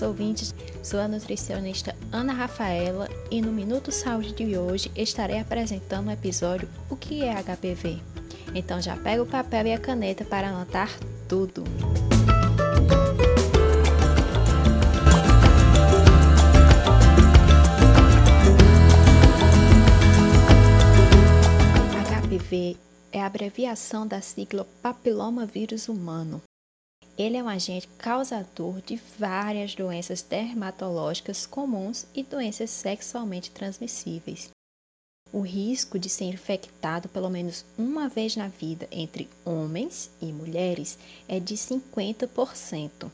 ouvintes. Sou a nutricionista Ana Rafaela e no Minuto Saúde de hoje estarei apresentando o episódio O que é HPV. Então já pega o papel e a caneta para anotar tudo. HPV é a abreviação da sigla papiloma vírus humano. Ele é um agente causador de várias doenças dermatológicas comuns e doenças sexualmente transmissíveis. O risco de ser infectado pelo menos uma vez na vida entre homens e mulheres é de 50%,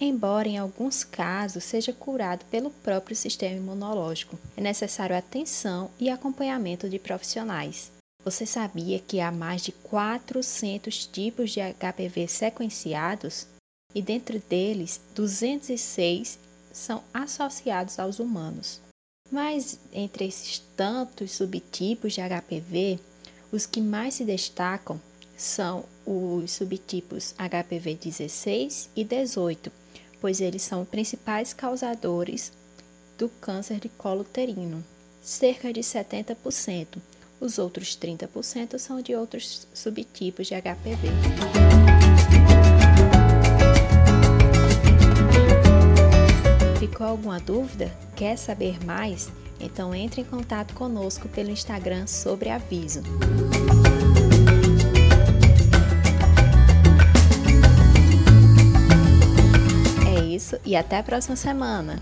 embora em alguns casos seja curado pelo próprio sistema imunológico. É necessário atenção e acompanhamento de profissionais. Você sabia que há mais de 400 tipos de HPV sequenciados? E dentre deles, 206 são associados aos humanos. Mas entre esses tantos subtipos de HPV, os que mais se destacam são os subtipos HPV 16 e 18, pois eles são os principais causadores do câncer de colo uterino, cerca de 70%. Os outros 30% são de outros subtipos de HPV. Ficou alguma dúvida? Quer saber mais? Então entre em contato conosco pelo Instagram sobre aviso. É isso e até a próxima semana!